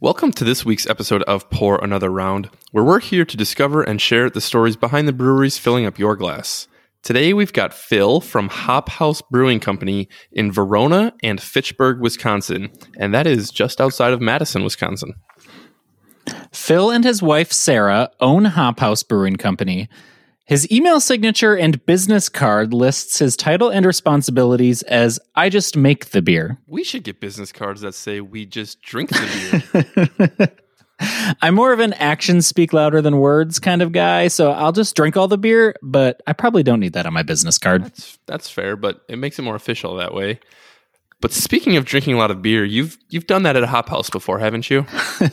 Welcome to this week's episode of Pour Another Round, where we're here to discover and share the stories behind the breweries filling up your glass. Today we've got Phil from Hop Haus Brewing Company in Verona and Fitchburg, Wisconsin, and that is just outside of Madison, Wisconsin. Phil and his wife Sarah own Hop Haus Brewing Company. His email signature and business card lists his title and responsibilities as I just make the beer. We should get business cards that say we just drink the beer. I'm more of an actions speak louder than words kind of guy, so I'll just drink all the beer, but I probably don't need that on my business card. that's that's fair, but it makes it more official that way. But speaking of drinking a lot of beer, you've you've done that at a hop haus before, haven't you?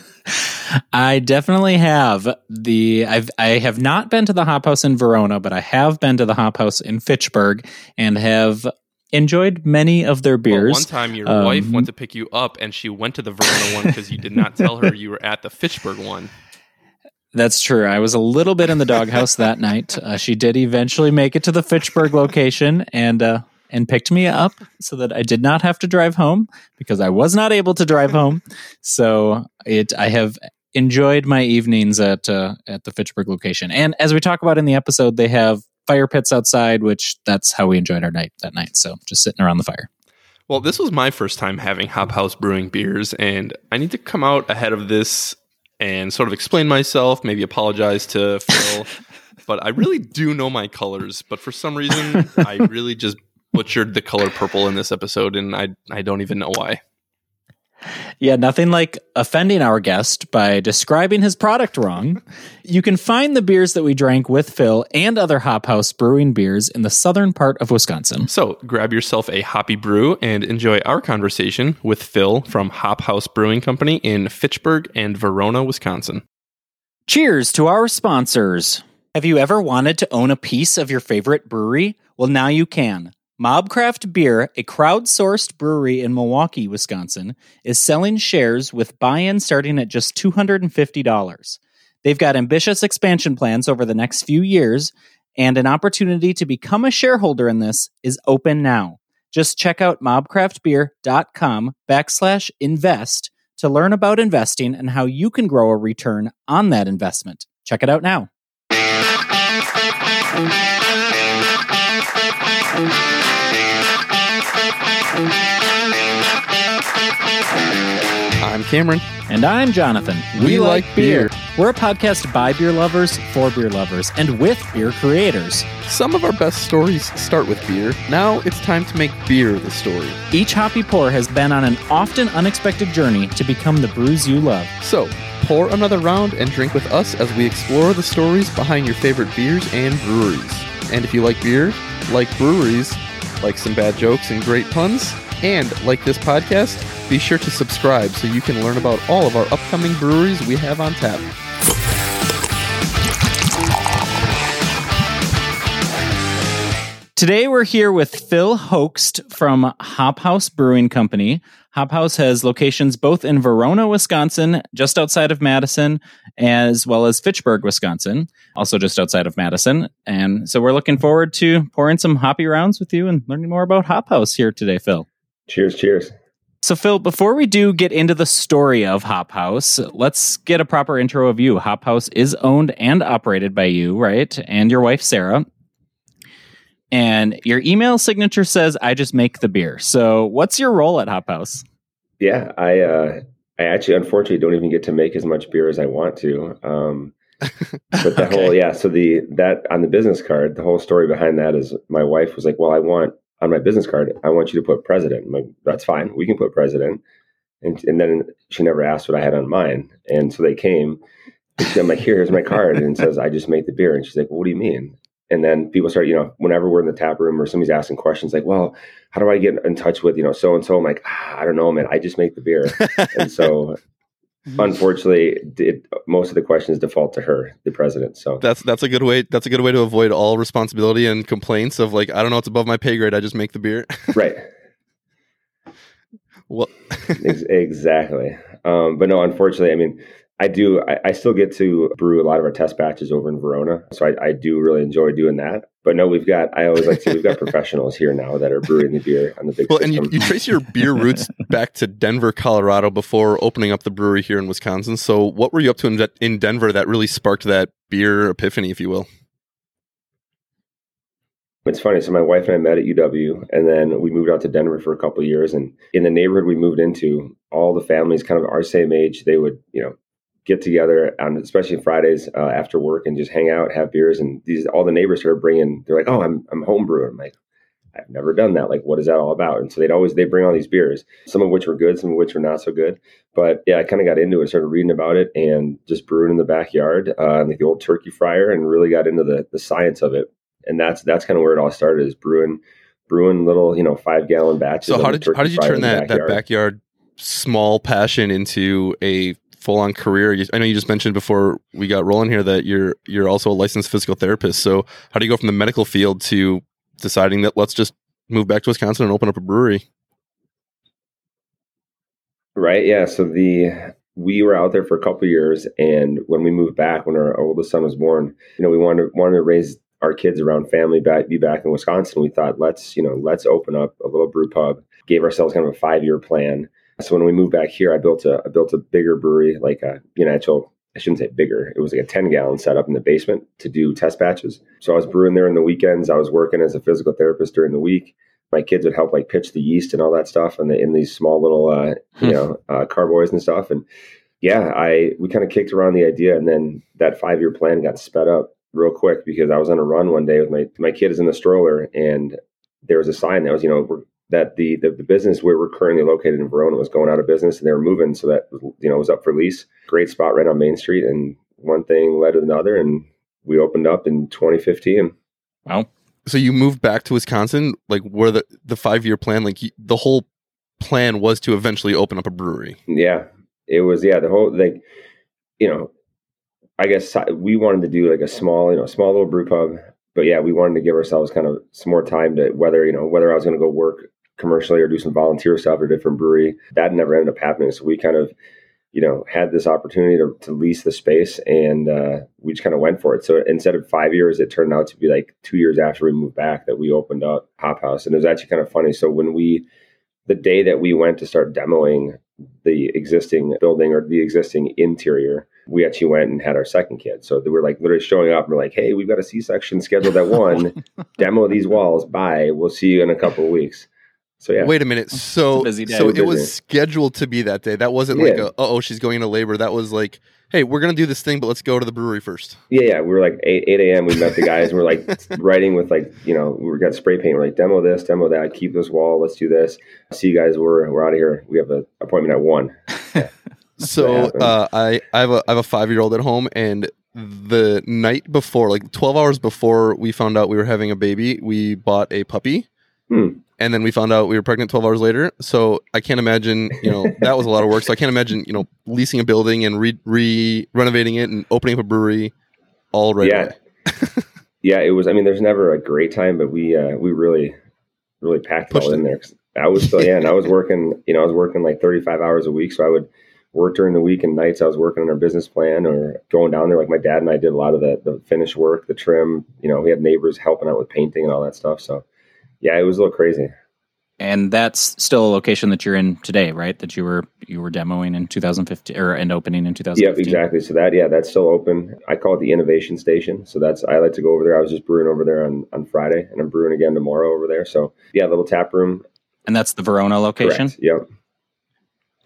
I definitely have. The I've I have not been to the hop haus in Verona, but I have been to the hop haus in Fitchburg and have enjoyed many of their Well, beers. one time your Um, wife went to pick you up and she went to the Verona one because you did not tell her you were at the Fitchburg one. That's true. I was a little bit in the doghouse that night. Uh, she did eventually make it to the Fitchburg location and uh, and picked me up so that I did not have to drive home because I was not able to drive home. So it I have enjoyed my evenings at uh, at the Fitchburg location. And as we talk about in the episode, they have fire pits outside, which that's how we enjoyed our night that night. So just sitting around the fire. Well, this was my first time having Hop Haus Brewing beers, and I need to come out ahead of this and sort of explain myself, maybe apologize to Phil. but I really do know my colors, but for some reason, I really just butchered the color purple in this episode, and I I don't even know why. Yeah, nothing like offending our guest by describing his product wrong. You can find the beers that we drank with Phil and other Hop Haus brewing beers in the southern part of Wisconsin. So grab yourself a hoppy brew and enjoy our conversation with Phil from Hop Haus Brewing Company in Fitchburg and Verona, Wisconsin. Cheers to our sponsors. Have you ever wanted to own a piece of your favorite brewery? Well, now you can. Mobcraft Beer, a crowdsourced brewery in Milwaukee, Wisconsin, is selling shares with buy in starting at just $250. They've got ambitious expansion plans over the next few years, and an opportunity to become a shareholder in this is open now. Just check out mobcraftbeer.com backslash invest to learn about investing and how you can grow a return on that investment. Check it out now. Cameron. And I'm Jonathan. We like beer. We're a podcast by beer lovers, for beer lovers, and with beer creators. Some of our best stories start with beer. Now it's time to make beer the story. Each Hoppy Pour has been on an often unexpected journey to become the brews you love. So, pour another round and drink with us as we explore the stories behind your favorite beers and breweries. And if you like beer, like breweries, like some bad jokes and great puns, and like this podcast, be sure to subscribe so you can learn about all of our upcoming breweries we have on tap. Today we're here with Phil Hoechst from Hop Haus Brewing Company. Hop Haus has locations both in Verona, Wisconsin, just outside of Madison, as well as Fitchburg, Wisconsin, also just outside of Madison. And so we're looking forward to pouring some hoppy rounds with you and learning more about Hop Haus here today, Phil. Cheers, cheers. So, Phil, before we do get into the story of Hop Haus, let's get a proper intro of you. Hop Haus is owned and operated by you, right? And your wife, Sarah. And your email signature says, I just make the beer. So, what's your role at Hop Haus? Yeah, I uh, I actually unfortunately don't even get to make as much beer as I want to. Um, but the Okay. whole yeah, so the that on the business card, the whole story behind that is my wife was like, "Well, I want on my business card, I want you to put president." Like, "That's fine, we can put president." And and then she never asked what I had on mine, and so they came. She, I'm like, "Here, here's my card," and says, "I just make the beer." And she's like, well, "What do you mean?" And then people start, you know, whenever we're in the tap room or somebody's asking questions, like, "Well, how do I get in touch with you know so and so?" I'm like, ah, "I don't know, man. I just make the beer." and so unfortunately it, most of the questions default to her the president so That's that's a good way. That's a good way to avoid all responsibility and complaints of like I don't know it's above my pay grade. I just make the beer. right well, exactly um, but no unfortunately i mean I do. I, I, still get to brew a lot of our test batches over in Verona, so I, I, do really enjoy doing that. But no, we've got. I always like to. We've got professionals here now that are brewing the beer on the big. Well, system. and you, you trace your beer roots back to Denver, Colorado, before opening up the brewery here in Wisconsin. So, what were you up to in, in Denver that really sparked that beer epiphany, if you will? It's funny. So my wife and I met at UW, and then we moved out to Denver for a couple years. And in the neighborhood we moved into, all the families, kind of our same age, they would, you know, get together on especially Fridays uh, after work and just hang out, have beers. And these all the neighbors started bringing. They're like, "Oh, I'm I'm homebrew." I'm like, I've never done that. Like, what is that all about? And so they'd always they bring all these beers, some of which were good, some of which were not so good. But yeah, I kind of got into it, started reading about it, and just brewing in the backyard, uh, like the old turkey fryer, and really got into the the science of it and that's that's kind of where it all started is brewing brewing little you know five gallon batches. So how did you, how did you turn that backyard. that backyard small passion into a full on career? I know you just mentioned before we got rolling here that you're you're also a licensed physical therapist. So how do you go from the medical field to deciding that let's just move back to Wisconsin and open up a brewery? Right. Yeah. So the we were out there for a couple years, and when we moved back, when our oldest son was born, you know, we wanted wanted to raise our kids around family back be back in Wisconsin. We thought let's you know let's open up a little brew pub. Gave ourselves kind of a five year plan. So when we moved back here, I built a I built a bigger brewery, like a you know actual I shouldn't say bigger. It was like a 10 gallon setup in the basement to do test batches. So I was brewing there in the weekends. I was working as a physical therapist during the week. My kids would help like pitch the yeast and all that stuff and the, in these small little, uh, you hmm. know, uh, carboys and stuff. And yeah, I, we kind of kicked around the idea and then that five year plan got sped up real quick because I was on a run one day with my my kid is in the stroller and there was a sign that was you know that the, the, the business where we're currently located in Verona was going out of business and they were moving. So that you know was up for lease. Great spot right on Main Street and one thing led to another and we opened up in 2015 wow. So you moved back to Wisconsin? Like where the the 5 year plan like the whole plan was to eventually open up a brewery? Yeah. It was yeah the whole like you know I guess we wanted to do like a small, you know, small little brew pub. But yeah, we wanted to give ourselves kind of some more time to whether, you know, whether I was going to go work commercially or do some volunteer stuff at a different brewery. That never ended up happening. So we kind of, you know, had this opportunity to, to lease the space and uh, we just kind of went for it. So instead of five years, it turned out to be like two years after we moved back that we opened up Hop Haus. And it was actually kind of funny. So when we, the day that we went to start demoing the existing building or the existing interior, we actually went and had our second kid. So they were like literally showing up and we're like, hey, we've got a C section scheduled at one. Demo these walls. Bye. We'll see you in a couple of weeks. So yeah. Wait a minute. So so it was scheduled to be that day. That wasn't yeah. like a oh she's going into labor. That was like hey we're gonna do this thing, but let's go to the brewery first. Yeah, yeah. We were like eight eight a.m. We met the guys and we're like writing with like you know we got spray paint. We're like demo this, demo that, keep this wall. Let's do this. See you guys. We're we're out of here. We have an appointment at one. so uh, I I have a I have a five year old at home and the night before, like 12 hours before we found out we were having a baby, we bought a puppy. Hmm. And then we found out we were pregnant 12 hours later. So i can't imagine you know that was a lot of work. So i can't imagine you know leasing a building and re, re- renovating it and opening up a brewery all right yeah. yeah it was i mean there's never a great time but we uh we really really packed it all in there i was still yeah and i was working you know i was working like 35 hours a week. So i would work during the week and nights. I was working on our business plan or going down there. Like my dad and i did a lot of the, the finish work the trim. You know we had neighbors helping out with painting and all that stuff. So yeah, it was a little crazy. And that's still a location that you're in today, right? That you were you were demoing in 2015 or and opening in 2015. Yep, exactly. So that yeah, that's still open. I call it the innovation station. So that's I like to go over there. I was just brewing over there on on Friday, and I'm brewing again tomorrow over there. So yeah, little tap room. And that's the Verona location. Correct. Yep.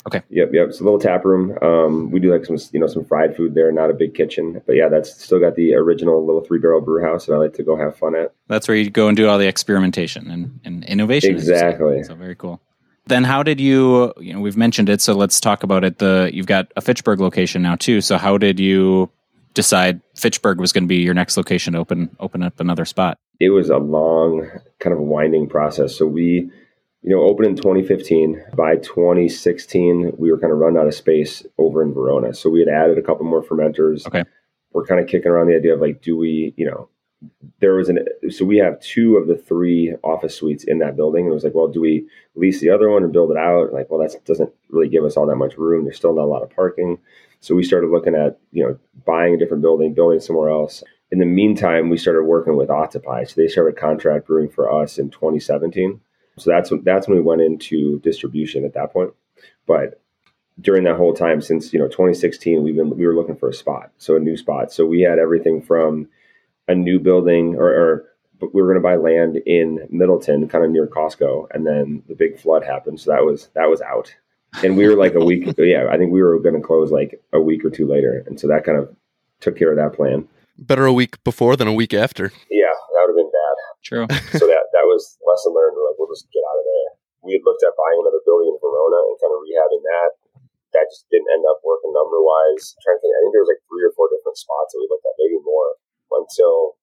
Okay. Yep, yep. It's a little tap room. Um, we do like some, you know, some fried food there. Not a big kitchen, but yeah, that's still got the original little three barrel brew house that I like to go have fun at. That's where you go and do all the experimentation and, and innovation. Exactly. So very cool. Then how did you? You know, we've mentioned it, so let's talk about it. The you've got a Fitchburg location now too. So how did you decide Fitchburg was going to be your next location? Open open up another spot. It was a long, kind of winding process. So we you know, opened in 2015. By 2016, we were kind of running out of space over in Verona. So we had added a couple more fermenters. Okay. We're kind of kicking around the idea of like, do we, you know, there was an, so we have two of the three office suites in that building. And it was like, well, do we lease the other one and build it out? And Like, well, that doesn't really give us all that much room. There's still not a lot of parking. So we started looking at, you know, buying a different building, building somewhere else. In the meantime, we started working with Octopi. So they started contract brewing for us in 2017. So that's when, that's when we went into distribution at that point. But during that whole time since you know 2016 we've been we were looking for a spot so a new spot. So we had everything from a new building or, or we were going to buy land in middleton kind of near costco and then the big flood happened so that was that was out. And we were like a week yeah i think we were going to close like a week or two later and so that kind of took care of that plan. Better a week before than a week after. Yeah that would have been bad true so that that was lesson learned we're like we'll just get out of there we had looked at buying another building in verona and kind of rehabbing that that just didn't end up working number wise. trying to think, I think there was like three or four different spots that we looked at, maybe more, until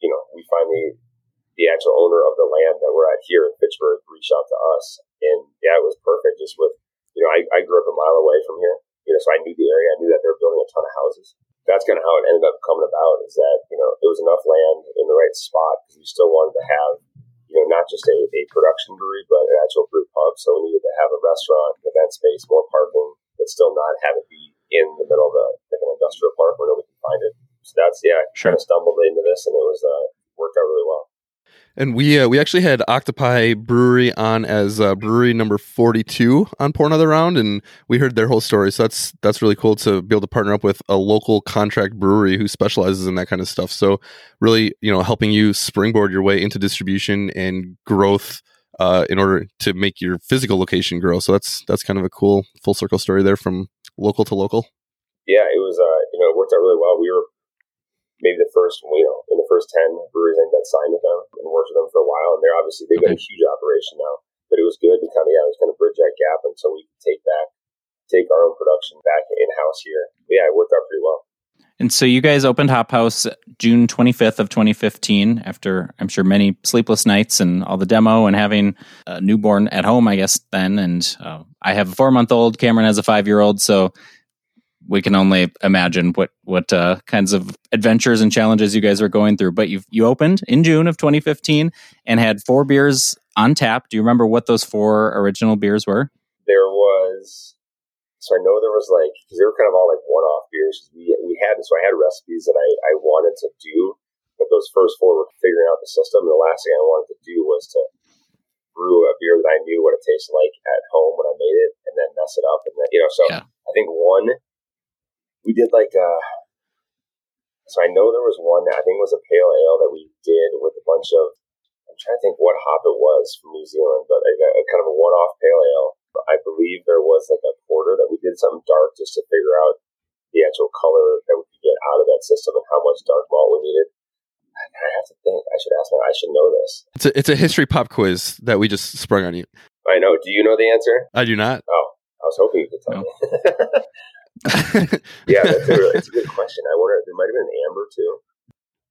you know we finally the actual owner of the land that we're at here in Fitchburg reached out to us, and yeah, it was perfect. Just with you know, I, I grew up a mile away from here, you know, so I knew the area. I knew that they were building a ton of houses. That's kind of how it ended up coming about. Is that you know it was enough land in the right spot because we still wanted to have you know, not just a, a production brewery, but an actual brew pub. So we needed to have a restaurant, event space, more parking, but still not have it be in the middle of a, like an industrial park where nobody can find it. So that's yeah, sure. kind of stumbled into this, and it was uh, worked out really well. And we uh, we actually had Octopi Brewery on as uh, brewery number forty two on Pour Another Round, and we heard their whole story. So that's that's really cool to be able to partner up with a local contract brewery who specializes in that kind of stuff. So really, you know, helping you springboard your way into distribution and growth uh, in order to make your physical location grow. So that's that's kind of a cool full circle story there from local to local. Yeah, it was. Uh, you know, it worked out really well. We were maybe the first, you know, in the first ten breweries I think that signed with them and worked with them for a while. And they're obviously they've got a huge operation now. But it was good to kind of yeah, it was kind of bridge that gap until we could take back take our own production back in house here. But yeah, it worked out pretty well. And so you guys opened Hop Haus June 25th of 2015 after I'm sure many sleepless nights and all the demo and having a newborn at home, I guess then. And uh, I have a four month old. Cameron has a five year old. So we can only imagine what what uh, kinds of adventures and challenges you guys are going through. But you you opened in June of 2015 and had four beers on tap. Do you remember what those four original beers were? There was so I know there was like because they were kind of all like one-off beers. We we had so I had recipes that I I wanted to do, but those first four were figuring out the system. And the last thing I wanted to do was to brew a beer that I knew what it tasted like at home when I made it, and then mess it up. And then you know, so yeah. I think one we did like uh so I know there was one that I think was a pale ale that we did with a bunch of I'm trying to think what hop it was from New Zealand, but a, a kind of a one-off pale ale I believe there was like a porter that we did something dark just to figure out the actual color that we could get out of that system and how much dark malt we needed. I have to think. I should ask my. I should know this. It's a it's a history pop quiz that we just sprung on you. I know. Do you know the answer? I do not. Oh, I was hoping you could tell no. me. yeah, that's a, really, it's a good question. I wonder. There might have been an amber too.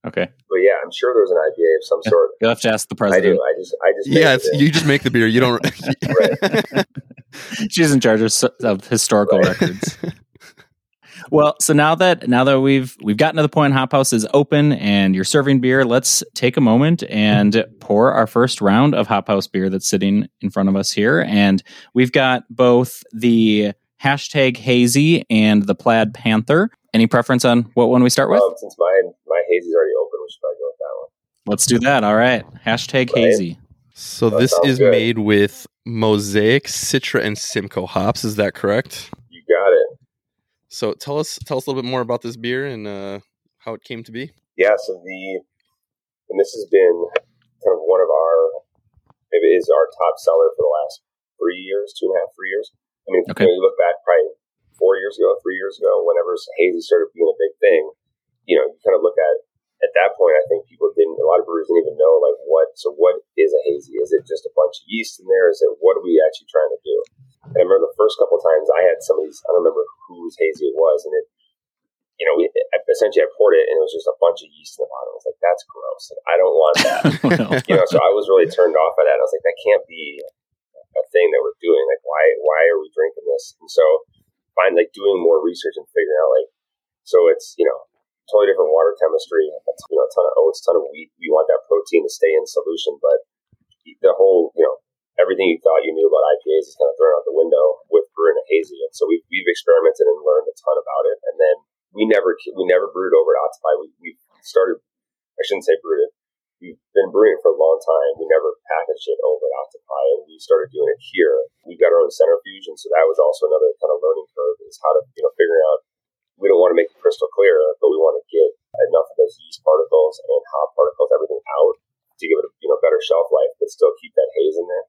Okay. But yeah, I'm sure there's an IPA of some sort. You'll have to ask the president. I do. I just, I just. Yeah, you just make the beer. You don't. She's in charge of, of historical right. records. Well, so now that now that we've we've gotten to the point Hop Haus is open and you're serving beer, let's take a moment and pour our first round of Hop Haus beer that's sitting in front of us here. And we've got both the hashtag hazy and the plaid panther. Any preference on what one we start with? Um, since my my hazy's already open, we should probably go with that one. Let's do that. All right. Hashtag right. hazy. So that this is good. made with Mosaic, Citra, and Simcoe hops. Is that correct? You got it. So tell us tell us a little bit more about this beer and uh, how it came to be. Yeah, so the and this has been kind of one of our maybe is our top seller for the last three years, two and a half, three years. I mean, okay. you, know, you look back probably four years ago, three years ago, whenever hazy started being a big thing, you know, you kind of look at at that point, I think people didn't, a lot of brewers didn't even know, like, what, so what is a hazy? Is it just a bunch of yeast in there? Is it, what are we actually trying to do? And I remember the first couple of times I had some of these, I don't remember whose hazy it was, and it, you know, we, essentially I poured it and it was just a bunch of yeast in the bottom. I was like, that's gross. Like, I don't want that. you know, so I was really turned off by that. I was like, that can't be a thing that we're doing. Like, why, why are we drinking this? And so, find like doing more research and figuring out like, so it's, you know, totally different water chemistry. You know, a ton of oh, oats, a ton of wheat. We want that protein to stay in solution, but the whole, you know, everything you thought you knew about IPAs is kind of thrown out the window with brewing a hazy. And so we've, we've experimented and learned a ton about it. And then we never we never brewed over at Octopi. We, we started, I shouldn't say brewed it. We've been brewing it for a long time. We never packaged it over at Octopi, and we started doing it here. We've got our own centrifuge, and so that was also another kind of learning curve is how to you know figure out. We don't want to make it crystal clear, but we want to get enough of those yeast particles and hop particles, everything out to give it a you know better shelf life, but still keep that haze in there.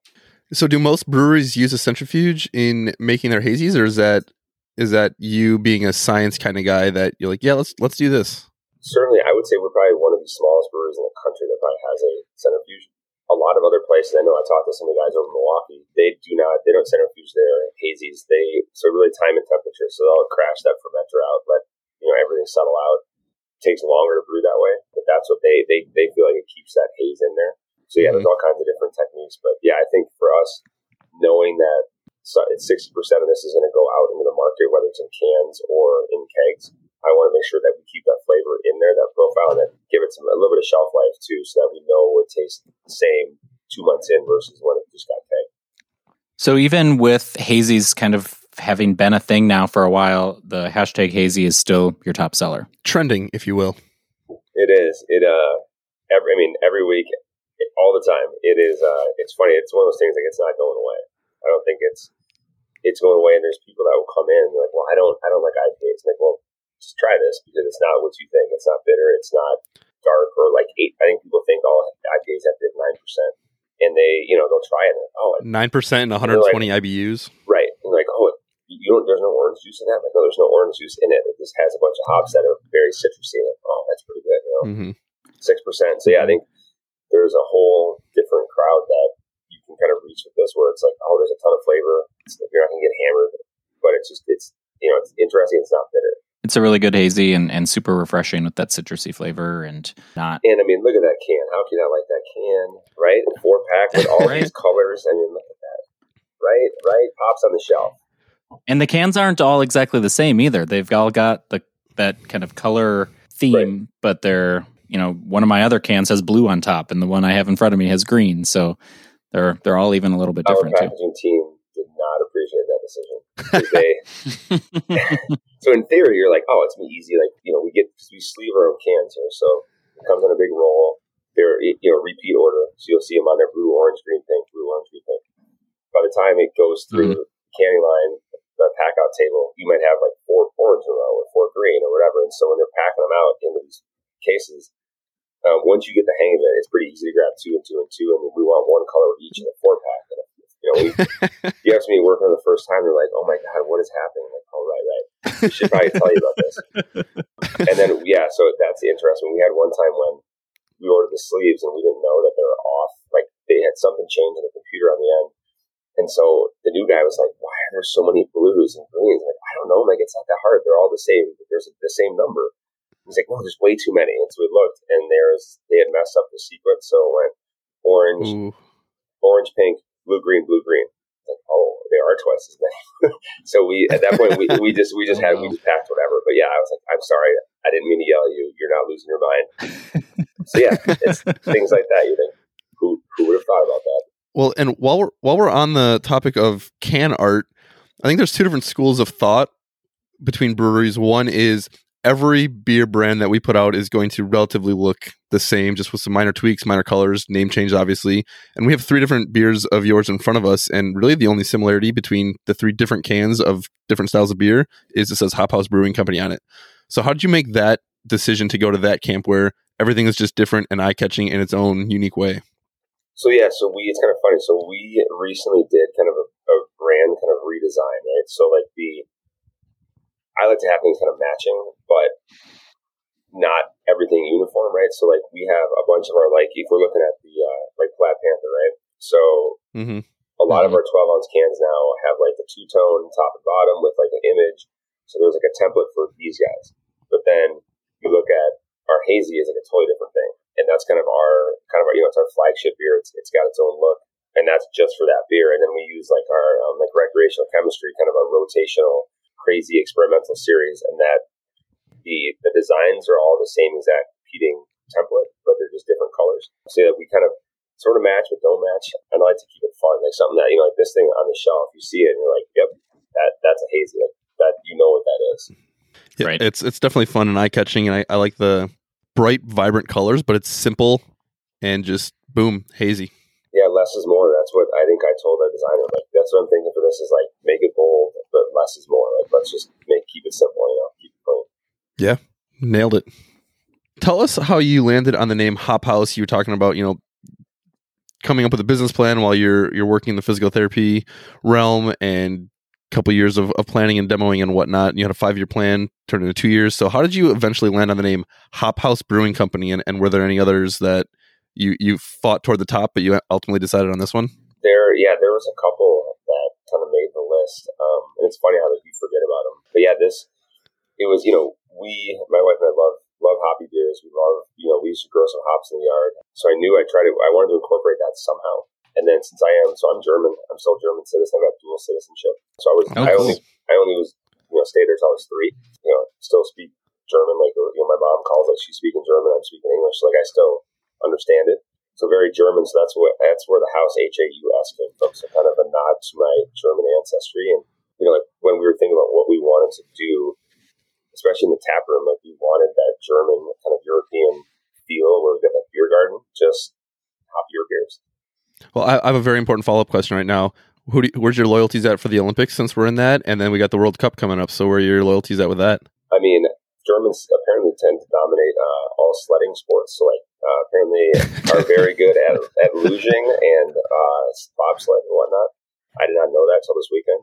So, do most breweries use a centrifuge in making their hazies, or is that is that you being a science kind of guy that you're like, yeah, let's let's do this? Certainly, I would say we're probably one of the smallest breweries in the country that probably has a centrifuge. A lot of other places, I know I talked to some of the guys over in Milwaukee. They do not, they don't centrifuge their hazies. They so really time and temperature. So they'll crash that fermenter out, let you know everything settle out. It takes longer to brew that way, but that's what they they they feel like it keeps that haze in there. So yeah, mm-hmm. there's all kinds of different techniques. But yeah, I think for us, knowing that it's 60% of this is going to go out into the market, whether it's in cans or in kegs, I want to make sure that we keep that flavor in there, that profile, and then give it some a little bit of shelf life too, so that we know it tastes the same two months in versus when it just got kegged. So even with hazies kind of having been a thing now for a while, the hashtag hazy is still your top seller, trending, if you will. It is. It uh, every I mean every week all the time. It is. Uh, it's funny. It's one of those things like it's not going away. I don't think it's it's going away. And there's people that will come in and like, well, I don't, I don't like IPAs. And like, well, just try this because it's not what you think. It's not bitter. It's not dark or like eight. I think people think all IPAs have to have nine percent, and they, you know, they'll try it. And like, oh, nine percent and 120 like, IBUs. Right. And like, oh, you don't, there's no orange juice in that. Like, no, there's no orange juice in it. It just has a bunch of hops that are very citrusy. Like, oh, that's pretty good. You know, 6 mm-hmm. percent. So yeah, I think there's a whole different crowd that you can kind of reach with this where it's like, oh, there's a ton of flavor. It's, you're not to get hammered, but it's just, it's, you know, it's interesting. It's not bitter. It's a really good hazy and, and super refreshing with that citrusy flavor and not. And I mean, look at that can. How can you not like that can, right? Four pack with all right. these colors. I mean, look at that. Right, right. Pops on the shelf. And the cans aren't all exactly the same either. They've all got the that kind of color theme, right. but they're you know, one of my other cans has blue on top, and the one I have in front of me has green. So they're they're all even a little bit different packaging too. team not appreciate that decision. They, so in theory, you're like, oh, it's me easy. Like you know, we get we sleeve our own cans here, so it comes in a big roll. They're you know repeat order, so you'll see them on their blue, orange, green, thing, blue, orange, green, thing. By the time it goes through mm-hmm. the canning line, the pack out table, you might have like four orange in a row or four green or whatever. And so when they're packing them out into these cases, um, once you get the hang of it, it's pretty easy to grab two and two and two, and we want one color of each in a four pack. And, you know, we, you have to be working on the first time, you're like, oh my god, what is happening? I'm like, oh right, right. We should probably tell you about this. and then yeah, so that's the interesting. We had one time when we ordered the sleeves and we didn't know that they were off. Like they had something changed in the computer on the end. And so the new guy was like, "Why are there so many blues and greens?" I'm like, I don't know. I'm like, it's not that hard. They're all the same. There's the same number. He's like, "No, there's way too many." And so we looked, and there's they had messed up the sequence, so it went orange, Ooh. orange, pink, blue, green, blue, green. Like, oh, they are twice as many. so we at that point we, we just we just oh, had wow. we just packed whatever. But yeah, I was like, I'm sorry, I didn't mean to yell at you. You're not losing your mind. so yeah, it's things like that. You think who who would have thought about that? Well, and while we're while we're on the topic of can art, I think there's two different schools of thought between breweries. One is every beer brand that we put out is going to relatively look the same, just with some minor tweaks, minor colors, name change, obviously. And we have three different beers of yours in front of us, and really the only similarity between the three different cans of different styles of beer is it says Hop Haus Brewing Company on it. So, how did you make that decision to go to that camp where everything is just different and eye catching in its own unique way? So yeah, so we it's kind of funny. So we recently did kind of a, a brand kind of redesign, right? So like the I like to have things kind of matching, but not everything uniform, right? So like we have a bunch of our like if we're looking at the uh, like Black Panther, right? So mm-hmm. a lot mm-hmm. of our twelve ounce cans now have like the two tone top and bottom with like an image. So there's like a template for these guys, but then you look at our hazy is like a totally different thing, and that's kind of our kind of our you know it's our flagship beer. It's it's got its own look, and that's just for that beer. And then we use like our um, like recreational chemistry, kind of a rotational crazy experimental series, and that the the designs are all the same exact repeating template, but they're just different colors. So that we kind of sort of match but don't match. And I like to keep it fun, like something that you know, like this thing on the shelf. You see it, and you're like, "Yep, that that's a hazy." Like that, you know what that is. Yeah, Right. It's it's definitely fun and eye catching, and I, I like the bright, vibrant colors, but it's simple and just boom, hazy. Yeah, less is more. That's what I think I told our designer. Like that's what I'm thinking for this is like make it bold, but less is more. Like let's just make keep it simple. You know, keep it clean. Yeah. Nailed it. Tell us how you landed on the name Hop Haus. You were talking about, you know, coming up with a business plan while you're you're working in the physical therapy realm and a couple years of, of planning and demoing and whatnot. And you had a five year plan turned into two years. So how did you eventually land on the name Hop Haus Brewing Company? And, and were there any others that you you fought toward the top, but you ultimately decided on this one? There, yeah, there was a couple that kind of made the list, um, and it's funny how you forget about them. But yeah, this it was you know we my wife and I love love hoppy beers. We love you know we used to grow some hops in the yard, so I knew I tried to I wanted to incorporate that somehow. And then since I am so I'm German, I'm still a German citizen. I've got dual citizenship, so I was Oh, I cool. only I only was you know stayed there till I was three. You know, still speak German like you know my mom calls like she's speaking German, I'm speaking English. Like I still understand it. So very German. So that's what that's where the house H A U S came from. So kind of a nod to my German ancestry. And you know, like when we were thinking about what we wanted to do, especially in the tap room, like we wanted that German kind of European feel where we got that beer garden, just hop your beers. Well, I, I have a very important follow up question right now. Who do you, where's your loyalties at for the Olympics since we're in that? And then we got the World Cup coming up. So where are your loyalties at with that? I mean, Germans apparently tend to dominate uh, all sledding sports. So like uh, apparently are very good at at luging and uh, bobsled and whatnot. I did not know that till this weekend.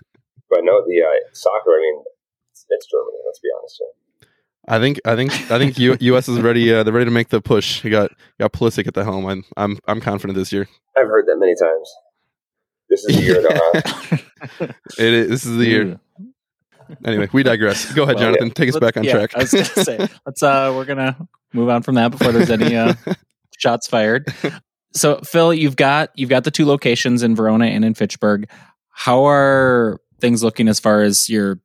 But no, the uh, soccer. I mean, it's, it's Germany. Let's be honest here. I think I think I think U, U.S. is ready. Uh, they're ready to make the push. You got you got Pulisic at the helm. I'm I'm I'm confident this year. I've heard that many times. This is the year, though, huh? It is. This is the year. Anyway, we digress. Go ahead, Well, Jonathan. Take us Let's- back on yeah, track. I was gonna say let's uh we're gonna move on from that before there's any uh shots fired. So Phil, you've got you've got the two locations in Verona and in Fitchburg. How are things looking as far as your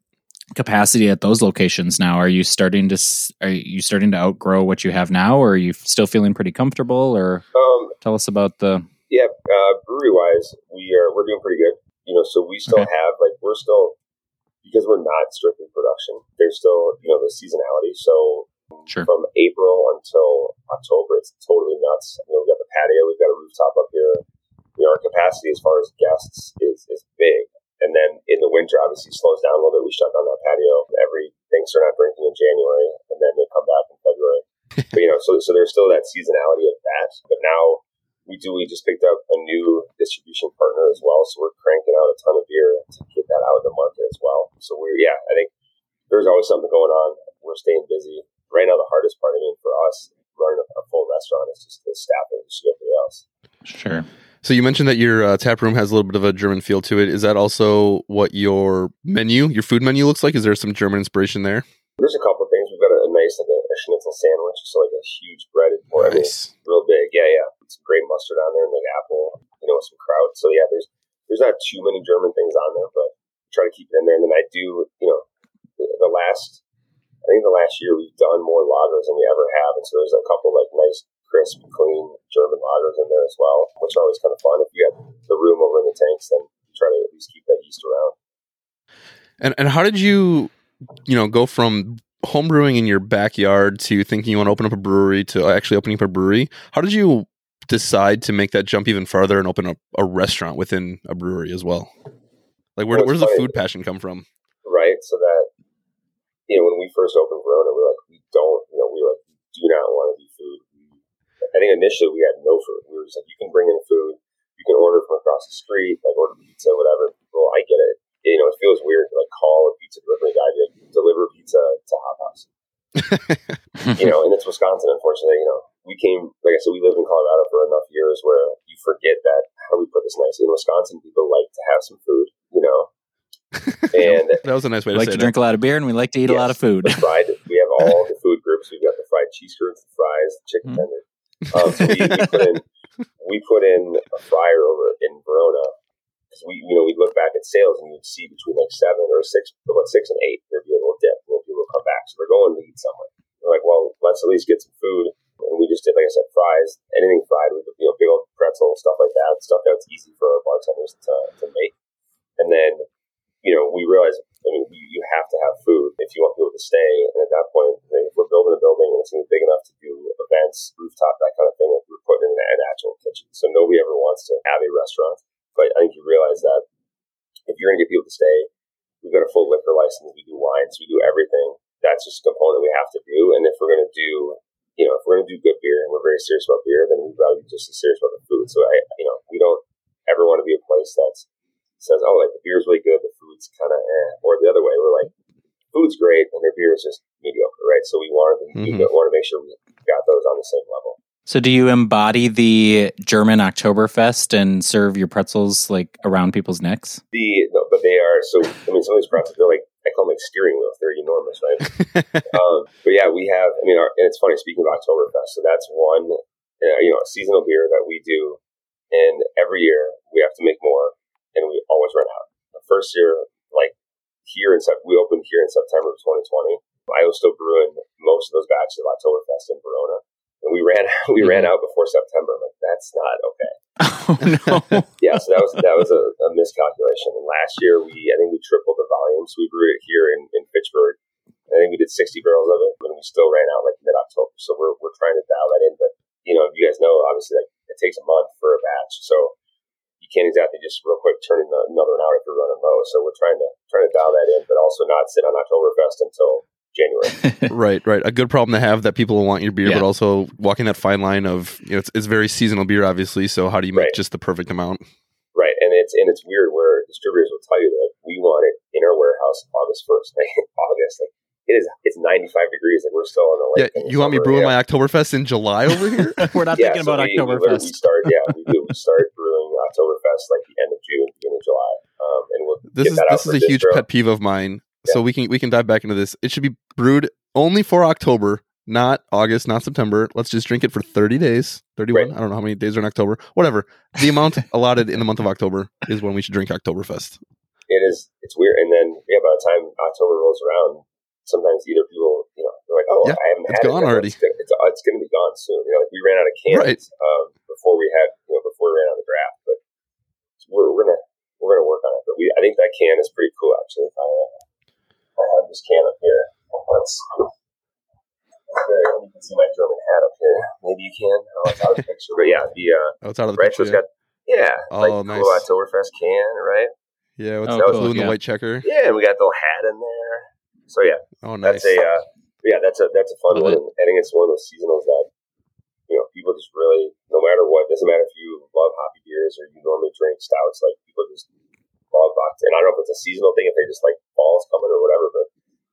capacity at those locations now? Are you starting to s- are you starting to outgrow what you have now, or are you still feeling pretty comfortable? Or Um, tell us about the yeah, uh, brewery wise, we are we're doing pretty good. You know, so we still Okay. have like we're still because we're not strictly production. There's still you know the seasonality. So sure. from April until October, it's totally nuts. You know, we've got the patio, we've got a rooftop up here. You know, our capacity as far as guests is is big. And then in the winter, obviously, slows down a little bit. We shut down that patio. Everything start not drinking in January, and then they come back in February. but you know, so so there's still that seasonality of that. But now we do. We just picked up a new distribution partner as well, so we're cranking out a ton of beer to get that out in the market as well. So we're yeah, I think there's always something going on. We're staying busy. Right now, the hardest part, I mean, for us running a, a full restaurant is just is staffing, just like everything else. Sure. So you mentioned that your uh, tap room has a little bit of a German feel to it. Is that also what your menu, your food menu, looks like? Is there some German inspiration there? There's a couple of things. We've got a, a nice like a, a schnitzel sandwich, so like a huge breaded, or I mean, real big. Yeah, yeah. Some great mustard on there and like apple, you know, with some kraut. So yeah, there's there's not too many German things on there, but try to keep it in there. And then I do, you know, the, the last, I think the last year we've done more lagers than we ever have, and so there's a couple like nice, crisp, clean German lagers in there as well, which are always kind of fun. If you have the room over in the tanks, then try to at least keep that yeast around. And and how did you, you know, go from homebrewing in your backyard to thinking you want to open up a brewery to actually opening up a brewery? How did you decide to make that jump even farther and open up a restaurant within a brewery as well? Like where, where does the food passion come from? right? So that you know, when we first opened Verona, we were like, we don't, you know, we were like, we do not want to do food. We, I think initially we had no food. We were just like, you can bring in food, you can order from across the street, like order pizza, whatever. Well, I get it. You know, it feels weird to like call a pizza delivery guy, to like, deliver pizza to Hop Haus. you know, and it's Wisconsin, unfortunately. You know, we came, like I said, we lived in Colorado for enough years where you forget that. How do we put this nicely? In Wisconsin, people like to have some food. You know, and that was a nice way We to like say to that. drink a lot of beer and we like to eat a lot of food. fried. We have all the food groups. We've got the fried cheese curds, the fries, the chicken Mm. tender. Um, so we, we put in we put in a fryer over in Verona because we you know we look back at sales and you'd see between like seven or six, about six and eight, there'd be a little dip, and people would come back. So they're going to eat somewhere. We're like, well, let's at least get some food, and we just did, like I said, fries, anything fried with you know big old pretzel stuff like that, stuff that's easy for our bartenders to, to make. And then you know we realized, I mean, you, you have to have food if you want people to stay. And at that point, if we're building a building and it's going to be big enough to do events, rooftop, that kind of thing, like we're putting in an actual kitchen. So nobody ever wants to have a restaurant. But I think you realize that if you're going to get people to stay, we've got a full liquor license. We do wines. We do everything. That's just a component we have to do. And if we're going to do, you know, if we're going to do good beer and we're very serious about beer, then we've got to be just as serious about the food. So I, you know, we don't ever want to be a place that's says, oh, like the beer's really good, the food's kind of eh, or the other way. We're like, food's great and their beer is just mediocre, right? So we wanted to, mm-hmm. we want to make sure we got those on the same level. So do you embody the German Oktoberfest and serve your pretzels like around people's necks? The no, but they are so. I mean, some of these pretzels they're like I call them like steering wheels. They're enormous, right? um, but yeah, we have. I mean, our, and it's funny speaking of Oktoberfest. So that's one, uh, you know, a seasonal beer that we do, and every year we have to make more, and we always run out. The first year, like here in we opened here in September of 2020. I was still brewing most of those batches of Oktoberfest in Verona and we ran we ran out before September. I'm like, that's not okay. Oh no! yeah, so that was that was a, a, miscalculation. And last year we I think we tripled the volume, so we brewed it here in, in Fitchburg. I think we did 60 barrels of it, and we still ran out like mid October. So we're we're trying to dial that in. But you know, you guys know, obviously, like it takes a month for a batch, so you can't exactly just real quick turn another one out if you're running low. So we're trying to trying to dial that in, but also not sit on Oktoberfest until January. right, right. A good problem to have that people will want your beer, yeah. but also walking that fine line of you know, it's, it's very seasonal beer, obviously. So how do you make right. just the perfect amount? Right, and it's and it's weird where distributors will tell you that we want it in our warehouse August first, like August, like it is it's 95 degrees and we're still on the lake. Yeah, you want me brewing yeah. my Oktoberfest in July over here? we're not yeah, thinking so about we, Oktoberfest. We, we start, yeah, we do. We start brewing Oktoberfest like the end of June, beginning of July, um, and we'll this is this is a huge pet peeve of mine so we can we can dive back into this. It should be brewed only for October, not August, not September. Let's just drink it for 30 days. 31. Right. I don't know how many days are in October. Whatever. The amount allotted in the month of October is when we should drink Oktoberfest. It is it's weird. And then yeah, by the time October rolls around, sometimes either people, you know, they're like, Oh, yeah, I haven't it's had gone it. already. It's, it's, it's gonna be gone soon. You know, like we ran out of cans right. um, before we had you know, before we ran out of the draft. But we're, we're gonna we're gonna work on it. But we I think that can is pretty cool actually. If I uh, I have this can up here. Let's you can see my German hat up here. Maybe you can. Oh, it's out of the picture. But yeah, the uh, oh, it's out of the picture. Got, yeah, oh, like nice. cool Oktoberfest can, right? Yeah, what's oh, that cool, blue and the white checker? Yeah, and we got the little hat in there. So yeah, oh nice. That's a uh, yeah, that's a that's a fun Love one. It. I think it's one of those seasonals that you know people just really, no matter what, doesn't matter if you love hoppy beers or you normally drink stouts, like people just love vodka. And I don't know if it's a seasonal thing, if they just like fall's coming or whatever, but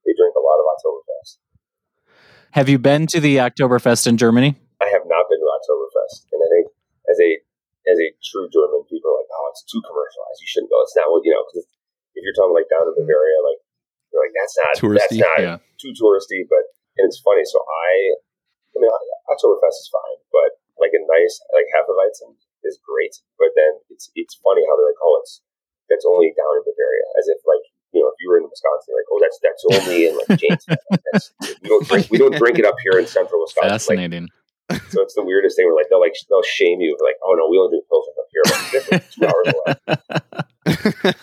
they drink a lot of Oktoberfest. Have you been to the Oktoberfest in Germany? I have not been to Oktoberfest, and I think as a as a true German, people are like, "Oh, it's too commercialized. You shouldn't go. It's not what you know." Because if you're talking like down in Bavaria, like you're like that's not touristy, that's not yeah. too touristy. But and it's funny. So I, I mean, Oktoberfest is fine, but like a nice like half Hefeweizen is great. But then it's it's funny how they're like, "Oh, it's that's only down in Bavaria," as if like you know, if you were in Wisconsin, like, oh, that's that's only in like Jamestown. we don't drink we don't drink it up here in Central Wisconsin. Fascinating. Like, so it's the weirdest thing. Where like they'll like they'll shame you like, oh no, we only drink pilsner up here. Like, two hours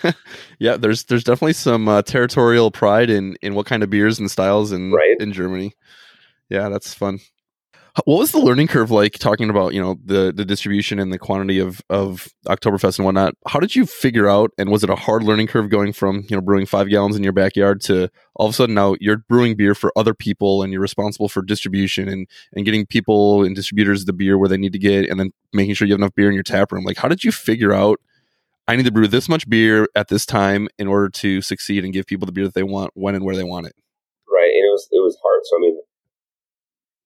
away. yeah, there's there's definitely some uh, territorial pride in in what kind of beers and styles in right? in Germany. Yeah, that's fun. What was the learning curve like talking about, you know, the the distribution and the quantity of of Oktoberfest and whatnot? How did you figure out and was it a hard learning curve going from, you know, brewing five gallons in your backyard to all of a sudden now you're brewing beer for other people and you're responsible for distribution and and getting people and distributors the beer where they need to get and then making sure you have enough beer in your tap room. Like how did you figure out I need to brew this much beer at this time in order to succeed and give people the beer that they want when and where they want it? Right. And it was it was hard. So I mean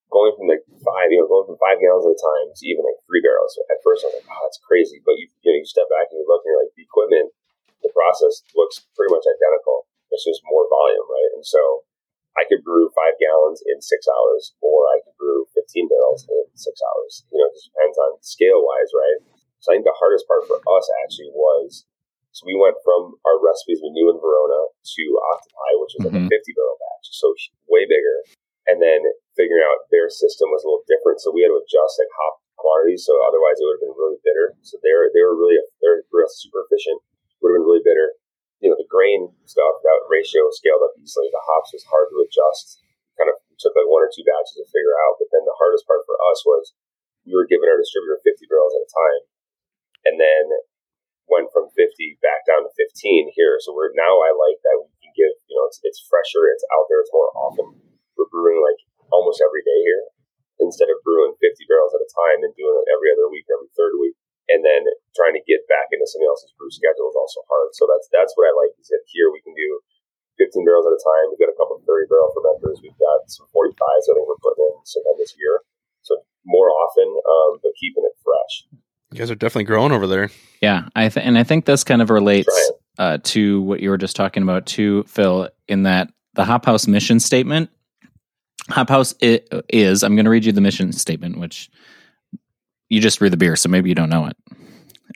going from like five, you know, going from five gallons at a time to even like three barrels. At first, I was like, oh, that's crazy. But you, you know, you step back and you look and you're like, the equipment, the process looks pretty much identical. It's just more volume, right? And so I could brew five gallons in six hours, or I could brew 15 barrels in six hours. You know, it just depends on scale wise, right? So I think the hardest part for us actually was so we went from our recipes we knew in Verona to Octopi, which was like mm-hmm. a 50 barrel batch. So way bigger. And then figuring out their system was a little different, so we had to adjust like hop quantities. So otherwise, it would have been really bitter. So they're they were really they're real super efficient. Would have been really bitter. You know, the grain stuff that ratio scaled up easily. The hops was hard to adjust. Kind of took like one or two batches to figure out. But then the hardest part for us was we were giving our distributor 50 barrels at a time, and then went from 50 back down to 15 here. So we're now I like that we can give you know it's it's fresher, it's out there, it's more often. We're brewing like almost every day here instead of brewing 50 barrels at a time and doing it every other week, every third week. And then trying to get back into somebody else's brew schedule is also hard. So that's that's what I like is that here we can do 15 barrels at a time. We've got a couple of 30 barrel fermenters. We've got some 45s I think we're putting in sometime this year. So more often, um, but keeping it fresh. You guys are definitely growing over there. Yeah, I th- and I think this kind of relates uh, to what you were just talking about too, Phil. In that the Hop Haus mission statement Hop Haus is, I'm going to read you the mission statement, which you just read the beer, so maybe you don't know it.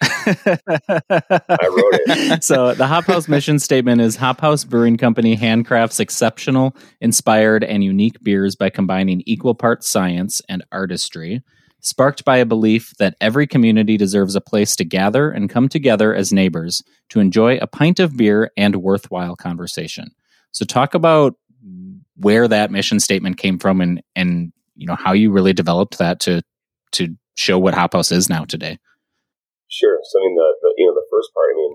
I wrote it. so the Hop Haus mission statement is Hop Haus Brewing Company handcrafts exceptional, inspired, and unique beers by combining equal parts science and artistry, sparked by a belief that every community deserves a place to gather and come together as neighbors to enjoy a pint of beer and worthwhile conversation. So talk about where that mission statement came from and and you know how you really developed that to to show what Hop Haus is now today. Sure. So I mean the, the you know the first part. I mean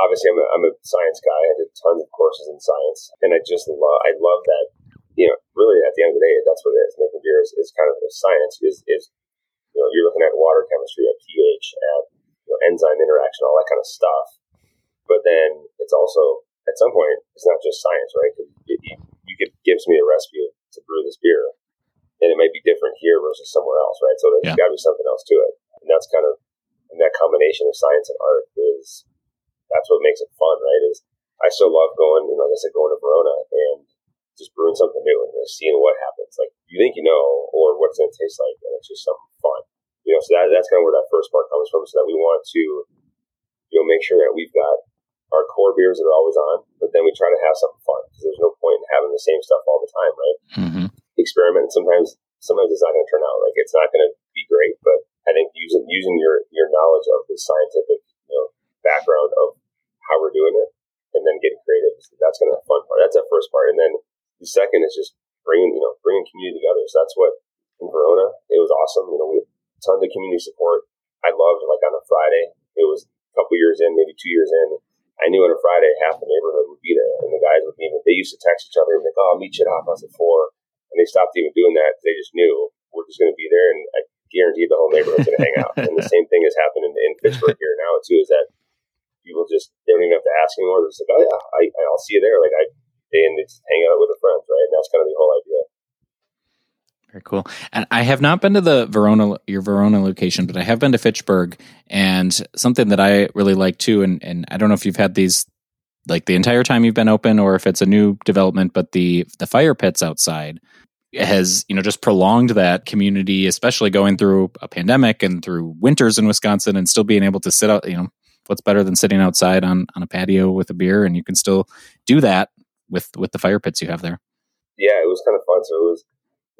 obviously I'm a, I'm a science guy. I did tons of courses in science, and I just love I love that. You know, really at the end of the day, that's what it is. Making beer is, is kind of science. Is is you know you're looking at water chemistry, at pH, at you know, enzyme interaction, all that kind of stuff. But then it's also at some point it's not just science, right? It, it, it gives me a recipe to brew this beer, and it might be different here versus somewhere else, right? So there's yeah. got to be something else to it, and that's kind of and that combination of science and art is that's what makes it fun, right? Is I still love going, you know, like I said, going to Verona and just brewing something new and just seeing what happens. Like you think you know, or what it's going to taste like, and it's just something fun. You know, so that, that's kind of where that first part comes from. So that we want to, you know, make sure that we've got our core beers that are always on, but then we try to have something fun because there's no point in having the same stuff all the time, right? Mm-hmm. Experiment. Sometimes, sometimes it's not going to turn out like it's not going to be great, but I think using using your your knowledge of the scientific you know background of how we're doing it, and then getting creative, that's going to be the fun part. That's that first part, and then the second is just bringing you know bringing community together. So that's what in Verona it was awesome. You know, we had tons of community support. I loved like on a Friday. It was a couple years in, maybe two years in I knew on a Friday half the neighborhood would be there, and the guys would even they used to text each other and be like, "Oh, I'll meet you at Haus at four. and they stopped even doing that. They just knew we're just going to be there, and I guarantee the whole neighborhood's going to hang out. And the same thing has happened in, Fitchburg here now too. Is that people just they don't even have to ask anymore. They're just like, "Oh yeah, I, I'll see you there." Like I and it's hang out with their friends, right? And that's kind of the whole idea. Very cool. And I have not been to the Verona, your Verona location, but I have been to Fitchburg. And something that I really like too, and, and I don't know if you've had these like the entire time you've been open or if it's a new development, but the the fire pits outside has you know just prolonged that community, especially going through a pandemic and through winters in Wisconsin, and still being able to sit out. You know, what's better than sitting outside on on a patio with a beer, and you can still do that with with the fire pits you have there. Yeah, it was kind of fun. So it was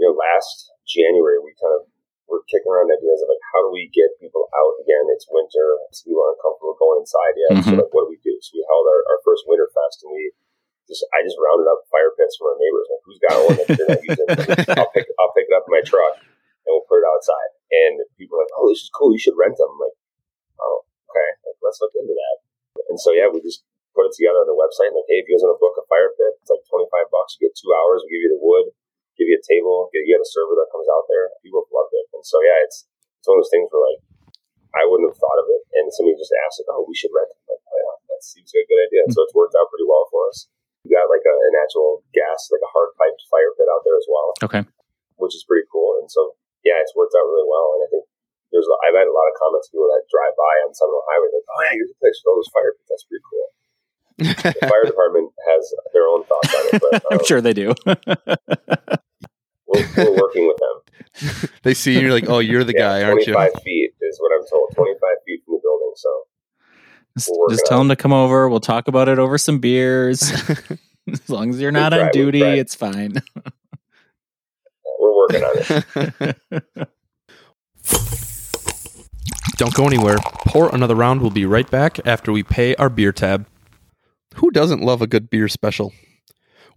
you know, last January we kind of were kicking around ideas of like how do we get people out again? It's winter, so people aren't comfortable going inside yet. Mm-hmm. So like, what do we do? So we held our, our first winter fest, and we just I just rounded up fire pits from our neighbors. Like, who's got one that they're not using? I'll pick I'll pick it up in my truck and we'll put it outside. And people are like, oh, this is cool. You should rent them. I'm like, oh, okay, like let's look into that. And so yeah, we just put it together on the website. And Like, hey, if you guys want to book a fire pit, it's like twenty five bucks. You get two hours. We give you the wood give you a table, you have a server that comes out there. People have loved it, and so yeah, it's it's one of those things where like I wouldn't have thought of it, and somebody just asked like, oh, we should rent it. Like, oh, yeah, that seems like a good idea. Mm-hmm. So it's worked out pretty well for us. We got like a, an actual gas, like a hard piped fire pit out there as well. Okay, which is pretty cool, and so yeah, it's worked out really well, and I think. There's, I've had a lot of comments people that drive by on some of the highway, like, "Oh yeah, here's a place with all those fire pits. That's pretty cool." The fire department has their own thoughts on it, but um, I'm sure they do. We're, we're working with them. they see you, you're like, oh, you're the yeah, guy, aren't you? 25 feet is what I'm told. 25 feet from the building. So just, just tell them to come over. We'll talk about it over some beers. as long as you're not on duty, it's fine. we're, working on it. Don't go anywhere. Pour another round. We'll be right back after we pay our beer tab. Who doesn't love a good beer special?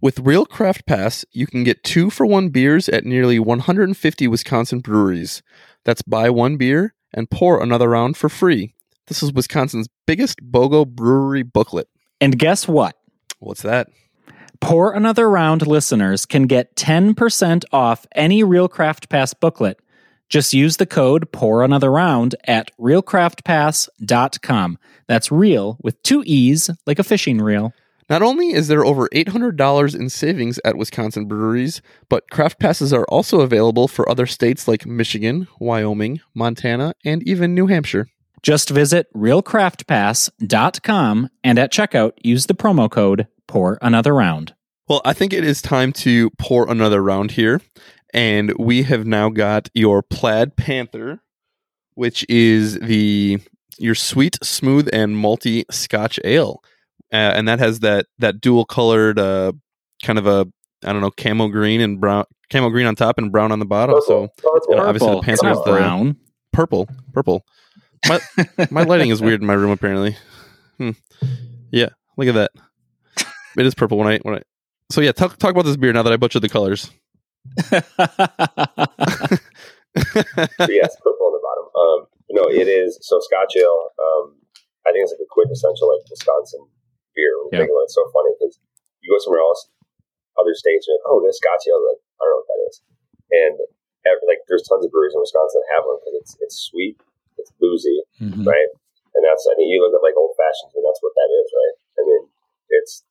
With Real Craft Pass, you can get two for one beers at nearly 150 Wisconsin breweries. That's buy one beer and pour another round for free. This is Wisconsin's biggest BOGO brewery booklet. And guess what? What's that? Pour Another Round listeners can get 10% off any Real Craft Pass booklet. Just use the code Pour Another Round at realcraftpass.com. That's real with two E's, like a fishing reel. Not only is there over $800 in savings at Wisconsin breweries, but craft passes are also available for other states like Michigan, Wyoming, Montana, and even New Hampshire. Just visit realcraftpass.com and at checkout use the promo code Pour Another Round. Well, I think it is time to pour another round here. And we have now got your Plaid Panther, which is the your sweet, smooth, and malty Scotch ale, uh, and that has that that dual colored uh, kind of a I don't know camo green and brown camo green on top and brown on the bottom. So Oh, it's obviously the Panther is the brown. purple, purple. My my lighting is weird in my room apparently. Hmm. Yeah, look at that. It is purple when I when I. So yeah, talk talk about this beer now that I butchered the colors. Yeah, purple on the bottom. Um, no, it is. So Scotch ale, um, I think it's like a quintessential like Wisconsin beer. When you Yeah. think about it, it's so funny because you go somewhere else, other states, you're like, oh, this Scotch ale. Like, I don't know what that is. And ev- like, there's tons of breweries in Wisconsin that have one because it's it's sweet, it's boozy, Mhm. right? And that's I mean, you look at like old fashions, and that's what that is, right? I mean, it's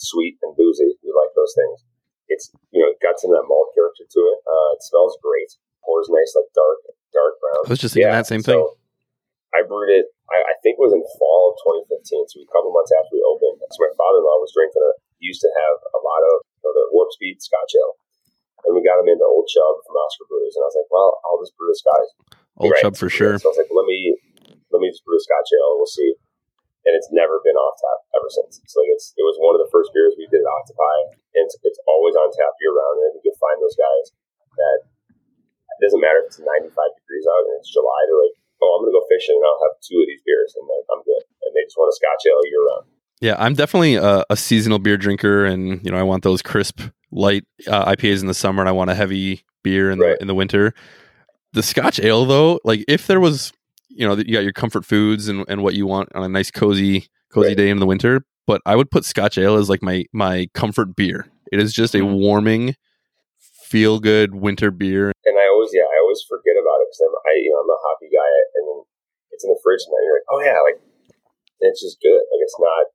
sweet and boozy. We like those things. It's you know, got some of that malt character to it. Uh, it smells great. Pours nice, like dark, dark brown. I was just thinking that same thing. I brewed it. I, I think it was in fall of 2015, so a couple months after we opened. So my father-in-law was drinking a. Used to have a lot of you know, the Warp Speed Scotch ale, and we got him into Old Chub from Oskar Blues, and I was like, well, I'll just brew this Scotch. Old Right. Chub for sure. So I was like, let me let me just brew a Scotch ale, and we'll see. And it's never been off tap ever since. It's like it's it was one of the first beers we did at Octopi, and it's, it's always on tap year round. And you can find those guys that it doesn't matter if it's 95 degrees out and it's July. They're like, oh, I'm gonna go fishing and I'll have two of these beers, and then I'm good. And they just want a Scotch ale year round. Yeah, I'm definitely a, a seasonal beer drinker, and you know I want those crisp, light uh, IPAs in the summer, and I want a heavy beer in the in the winter. The Scotch ale, though, like if there was, you know, you got your comfort foods and, and what you want on a nice cozy cozy Right. day in the winter, but I would put Scotch ale as like my my comfort beer. It is just a Mhm. warming, feel good winter beer. And I always, yeah, I always forget about it because I'm, I, you know, I'm a hoppy guy, and then it's in the fridge, and then you're like, oh yeah, like it's just good. Like it's not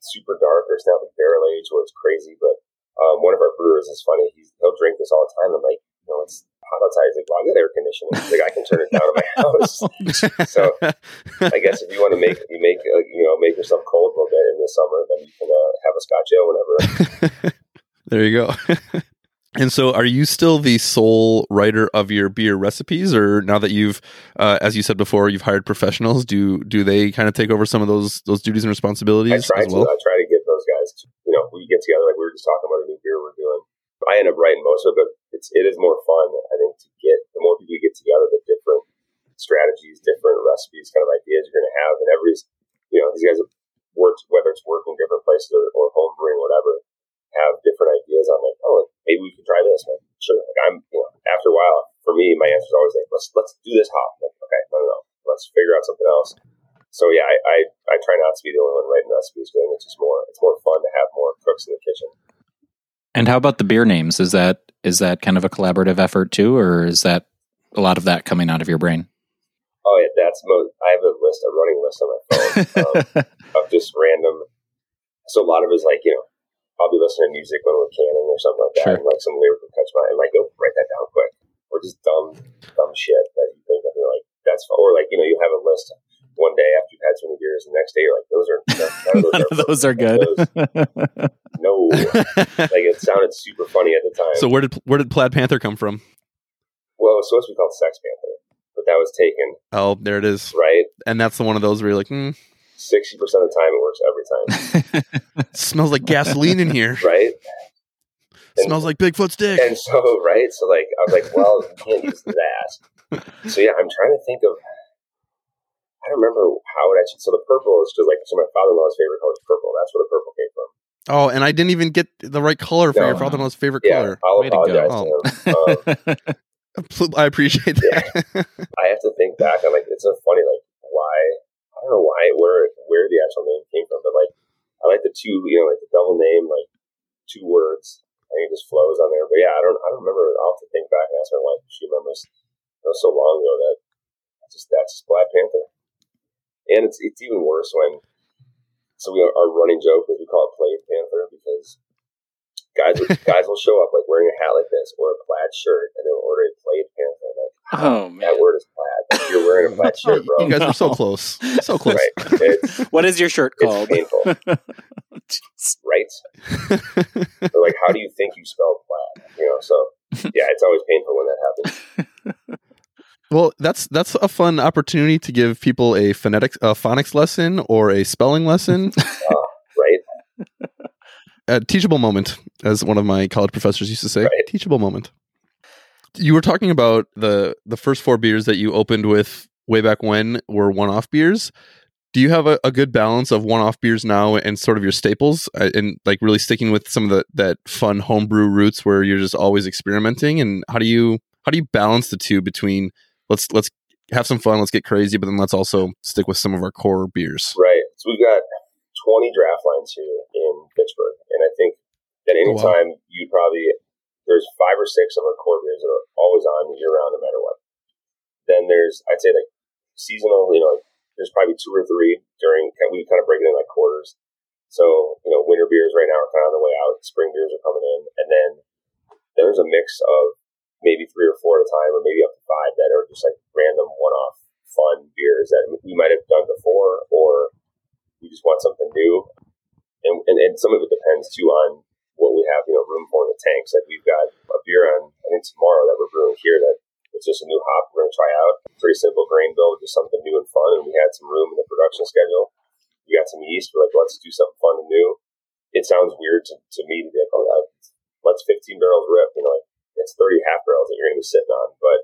super dark or it's not like barrel aged or it's crazy. But um, one of our brewers is funny. He's, he'll drink this all the time. I'm like, you know, it's hot outside. He's like, well, I got air conditioning. He's like, I can turn it down in my house. So I guess if you want to make you make uh, you know make yourself cold a little bit in the summer, then you can uh, have a Scotch ale whenever. there you go. and so, are you still the sole writer of your beer recipes, or now that you've, uh, as you said before, you've hired professionals? Do do they kind of take over some of those those duties and I responsibilities try as to well? I try to get those guys. To, you know, we get together like we were just talking about a new beer we're doing. I end up writing most of it, it's it is more fun. I think to get the more people you get together, the different strategies, different recipes, kind of ideas you're going to have, and every you know these guys have worked whether it's working different places or, or home brewing, whatever, have different ideas on like oh maybe we can try this. Like, sure, like I'm you know after a while for me my answer is always like let's let's do this hop. Like okay no no no let's figure out something else. So yeah, I, I, I try not to be the only one writing recipes. I think it's just more it's more fun to have more cooks in the kitchen. And how about the beer names? Is that is that kind of a collaborative effort too, or is that a lot of that coming out of your brain? Oh yeah, that's mo- I have a list, a running list on my phone um, of just random. So a lot of it is like you know, I'll be listening to music when we're canning or something like that, Sure. and like some lyric will catch my, and like go write that down quick, or just dumb dumb shit that you think of. You're like that's fun. or like you know you have a list one day after you've had so many beers, the next day you're like those are none of None of those are good. Those- no, like it sounded super funny at the time. so where did where did Plaid Panther come from? well, it was supposed to be called Sex Panther, but that was taken Oh, there it is, right. and that's the one of those where you're like, mm, Sixty percent of the time, it works every time. smells like gasoline in here. right? And- Smells like Bigfoot's dick. And so, right? So, like, I was like, well, you can't use that. So, yeah, I'm trying to think of. I don't remember how it actually. So the purple is because, like, so my father-in-law's favorite color is purple. That's where the purple came from. Oh, and I didn't even get the right color for No. your father-in-law's favorite Yeah, color. I'll Way to go. apologize to, him. Um, I appreciate that. I have to think back I'm like it's so funny like why I don't know why where where the actual name came from, but like I like the two you know like the double name like two words. I think it just flows on there. But yeah, I don't I don't remember. I'll have to think back and ask my wife if she remembers. It was so long ago that I just that's just Black Panther. And it's it's even worse when so we our running joke is we call it Plaid Panther because guys guys will show up like wearing a hat like this or a plaid shirt and they'll order a Plaid Panther. Like, Oh man. that word is plaid. Like, you're wearing a plaid shirt, bro. you guys are so close. So close. Right. What is your shirt it's called? painful, right? They're like, how do you think you spell plaid? You know, so yeah, it's always painful when that happens. Well, that's that's a fun opportunity to give people a phonetics a phonics lesson or a spelling lesson. Right? a teachable moment, as one of my college professors used to say. Right. Teachable moment. You were talking about the the first four beers that you opened with way back when were one off beers. Do you have a, a good balance of one off beers now and sort of your staples, uh, and like really sticking with some of the that fun homebrew roots where you're just always experimenting? And how do you how do you balance the two between let's let's have some fun, let's get crazy, but then let's also stick with some of our core beers. Right. So we've got 20 draft lines here in Fitchburg, and I think at any Oh, wow. time you probably there's five or six of our core beers that are always on year round, no matter what. Then there's I'd say like seasonal, you know, like there's probably two or three during we kind of break it in like quarters. So you know, winter beers right now are kind of on the way out. Spring beers are coming in, and then there's a mix of maybe three or four at a time, or maybe up to five that are just like random one-off fun beers that we might have done before, or we just want something new. And, and, and some of it depends too on what we have, you know, room for in the tanks. Like we've got a beer on, I think tomorrow that we're brewing here that it's just a new hop we're going to try out. Pretty simple grain bill, just something new and fun. And we had some room in the production schedule. We got some yeast. We're like, let's do something fun and new. It sounds weird to, to me to be like, oh, let's 15 barrels rip. You know, like it's 30 half barrels that you're going to be sitting on. But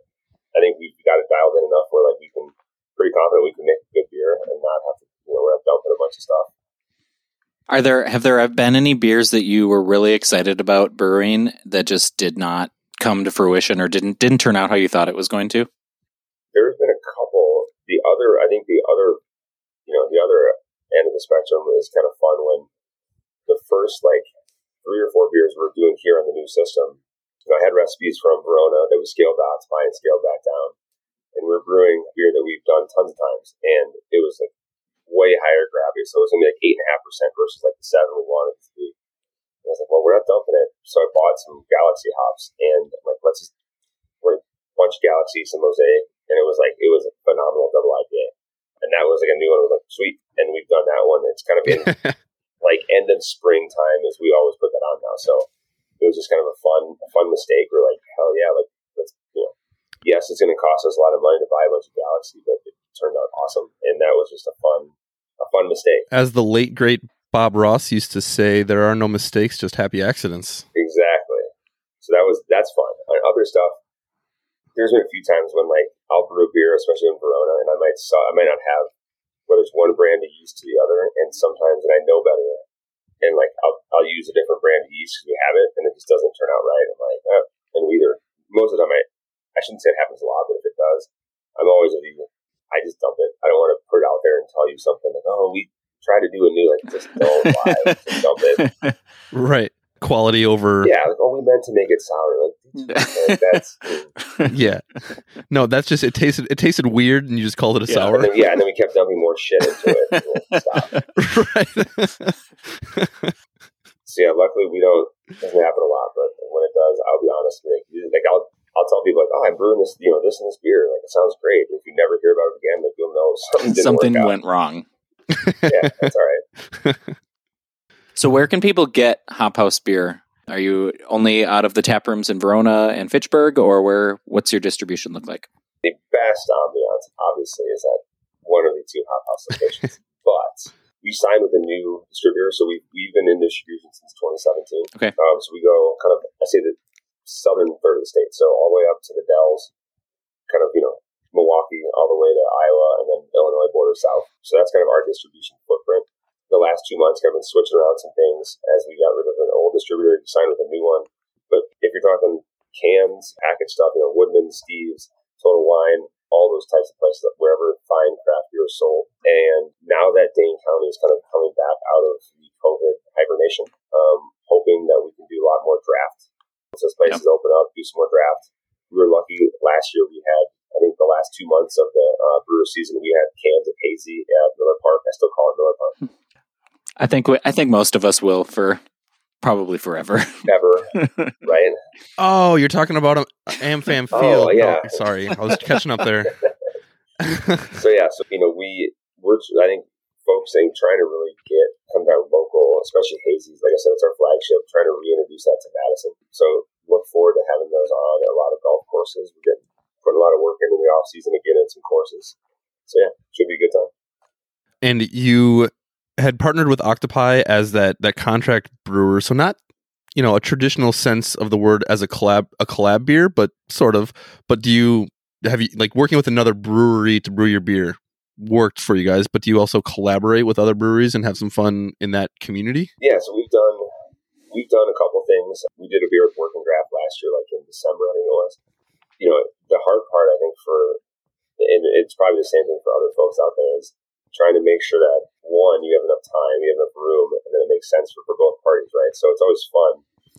I think we've got it dialed in enough where like we can pretty confident we can make a good beer and not have to, you know, we're not dumping a bunch of stuff. Are there have there been any beers that you were really excited about brewing that just did not come to fruition or didn't didn't turn out how you thought it was going to? There's been a couple. The other, I think the other, you know, the other end of the spectrum is kind of fun when the first like three or four beers we're doing here on the new system. You know, I had recipes from Verona that we scaled out to buy and scaled back down, and we're brewing beer that we've done tons of times, and it was like way higher gravity, so it was gonna be like eight and a half percent versus like the seven we wanted it to be. And I was like, well, we're not dumping it, so I bought some Galaxy hops, and I'm like, let's just we're a bunch of Galaxy, some Mosaic, and it was like it was a phenomenal double IPA, and that was like a new one. I was like, sweet, and we've done that one. It's kind of in like end of springtime as we always put that on now. So it was just kind of a fun, a fun mistake. We're like, hell yeah, like let's you know, yes, it's going to cost us a lot of money to buy a bunch of Galaxy, but it turned out awesome, and that was just a fun, a fun mistake. As the late great Bob Ross used to say, there are no mistakes, just happy accidents. Exactly. So that was that's fun. And other stuff, there's been a few times when like I'll brew beer, especially in Verona, and I might saw, I might not have whether it's one brand of yeast to the other, and sometimes and I know better, and like I'll I'll use a different brand of yeast because we have it, and it just doesn't turn out right. I'm like, oh. and we either most of the time I I shouldn't say it happens a lot, but if it does, I'm always of the I just dump it. I don't want to put it out there and tell you something like, oh, we tried to do a new like just don't lie, just dump it. Right. Quality over. Yeah, like, oh, we meant to make it sour. Like, like that's Yeah. No, that's just it tasted it tasted weird and you just called it a Yeah, And sour. then, yeah, and then we kept dumping more shit into it. And we'll stop. right. So yeah, luckily we don't. It doesn't happen a lot, but when it does, I'll be honest. Like, like I'll I'll tell people like, oh, I'm brewing this, you know, this and this beer. Like it sounds great. If you never hear about it again, like you'll know something didn't Something work out. went wrong. Yeah, that's all right. So where can people get Hop Haus beer? Are you only out of the tap rooms in Verona and Fitchburg, or where? What's your distribution look like? The best ambiance, obviously, is at one of the two Hop Haus locations. but we signed with a new distributor, so we've we've been in distribution since 2017. Okay. Um, so we go kind of I say the southern third of the state, so all the way up to the Dells, kind of you know Milwaukee, all the way to Iowa, and then Illinois border south. So that's kind of our distribution footprint. The last two months, of been switching around some things as we got rid of an old distributor, and signed with a new one. But if you're talking cans, packaged stuff, you know, Woodman, Steve's, Total Wine, all those types of places wherever fine craft beer is sold. And now that Dane County is kind of coming back out of the COVID hibernation, um, hoping that we can do a lot more draft. So as places yep. open up, do some more draft. We were lucky last year we had, I think the last two months of the uh, brewer season, we had cans of hazy at Miller Park. I still call it Miller Park. I think I think most of us will for probably forever. Ever, right? Oh, you're talking about a AmFam Oh, Field. Oh, yeah. Oh, sorry, I was catching up there. so yeah, so you know, we we're I think focusing trying to really get come down local, especially Hazy's. Like I said, it's our flagship. Trying to reintroduce that to Madison. So look forward to having those on a lot of golf courses. We're getting putting a lot of work into the off season to get in some courses. So yeah, should be a good time. and you had partnered with Octopi as that that contract brewer. So not you know a traditional sense of the word as a collab a collab beer, but sort of. But do you have you like working with another brewery to brew your beer worked for you guys? But do you also collaborate with other breweries and have some fun in that community? Yeah, so we've done we've done a couple things. We did a beer with Working Draft last year, like in December, I think it was. You know, the hard part I think for and it's probably the same thing for other folks out there is trying to make sure that one, you have enough time, you have enough room, and then it makes sense for, for both parties, right? So it's always fun.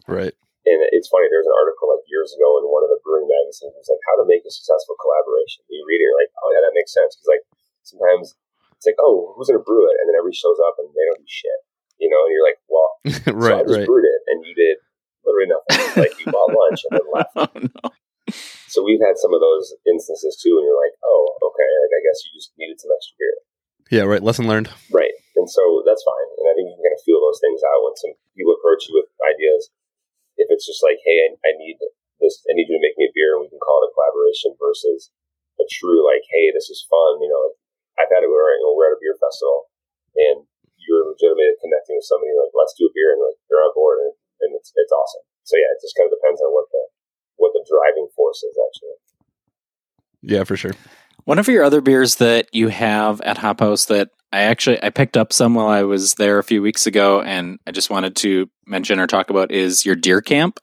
Right. And it's funny, there's an article like years ago in one of the brewing magazines. It was like how to make a successful collaboration. You read it, you're like, oh yeah, that makes sense. Because like sometimes it's like, oh, who's gonna brew it? And then everybody shows up and they don't do shit. You know, and you're like, well, right, so I just right. brewed it and you did literally nothing. like you bought lunch and then left. oh no. So we've had some of those instances too, and you're like, oh, okay, like I guess you just needed some extra beer. Yeah, right. Lesson learned. Right. And so that's fine. And I think you can kind of feel those things out when some people approach you with ideas. If it's just like, hey, I, I need this, I need you to make me a beer and we can call it a collaboration versus a true, like, hey, this is fun. You know, like I've had it where you know, we're at a beer festival and you're legitimately connecting with somebody like, let's do a beer and like they're on board and, and it's, it's awesome. So yeah, it just kind of depends on what the, what the driving force is actually. Yeah, for sure. One of your other beers that you have at Hop Haus that I actually I picked up some while I was there a few weeks ago, and I just wanted to mention or talk about is your deer camp.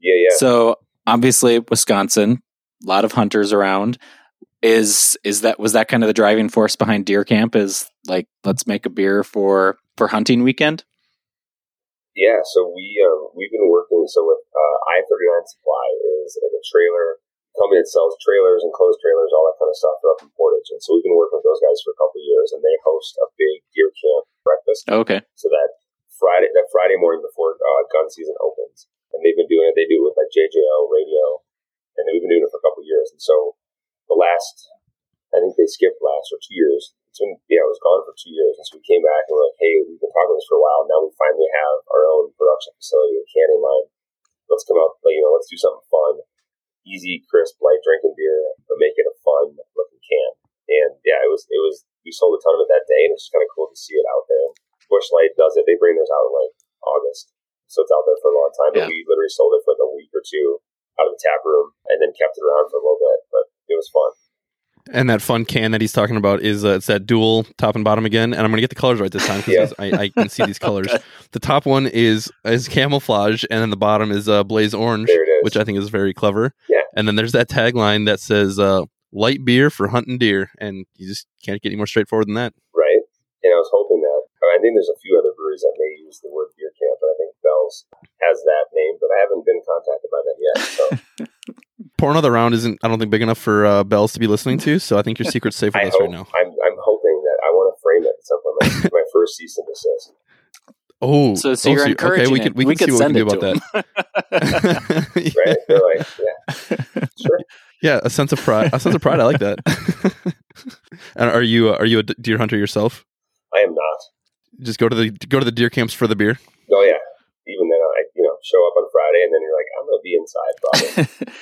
Yeah, yeah. So obviously Wisconsin, a lot of hunters around. Is is that was that kind of the driving force behind deer camp? Is like let's make a beer for for hunting weekend. Yeah, so we um, we've been working. So with uh, I thirty nine Supply is like a trailer company that sells trailers, and closed trailers, all that kind of stuff for up in Portage. And so we've been working with those guys for a couple of years, and they host a big deer camp breakfast. Okay. So that Friday, that Friday morning before uh, gun season opens, and they've been doing it. They do it with like JJO radio, and we've been doing it for a couple of years. And so the last, I think they skipped last or two years. It's been yeah, it was gone for two years, and so we came back and we're like, hey, we've been talking this for a while. Now we finally have our own production facility and canning line. Let's come out, like, you know, let's do something fun, easy, crisp, light drinking beer, but make it a fun looking can. And yeah, it was it was we sold a ton of it that day, and it's just kind of cool to see it out there. Busch Light does it; they bring theirs out in like August, so it's out there for a long time. Yeah. But we literally sold it for like a week or two out of the tap room, and then kept it around for a little bit. But it was fun. And that fun can that he's talking about is uh, it's that dual top and bottom again. And I'm gonna get the colors right this time because I, I can see these colors. The top one is is camouflage, and then the bottom is uh, blaze orange, There it is. which I think is very clever. Yeah. And then there's that tagline that says uh, "light beer for hunting deer," and you just can't get any more straightforward than that. right? And I was hoping that I think there's a few other breweries that may use the word beer camp, but I think Bell's has that name, but I haven't been contacted by them yet. So Pour another round isn't I don't think big enough for uh, bells to be listening to, so I think your secret's safe with I us hope, right now. I'm I'm hoping that I want to frame it at some point. My, my first cease and desist. Oh, So, so oh, you're encouraging okay. We can we, can see what we send can do it about to that. him. Right? They're like, yeah, sure. Yeah, a sense of pride. A sense of pride. I like that. and are you uh, are you a deer hunter yourself? I am not. Just go to the go to the deer camps for the beer. Oh yeah. Even then, I you know show up on Friday, and then you're like, I'm gonna be inside probably.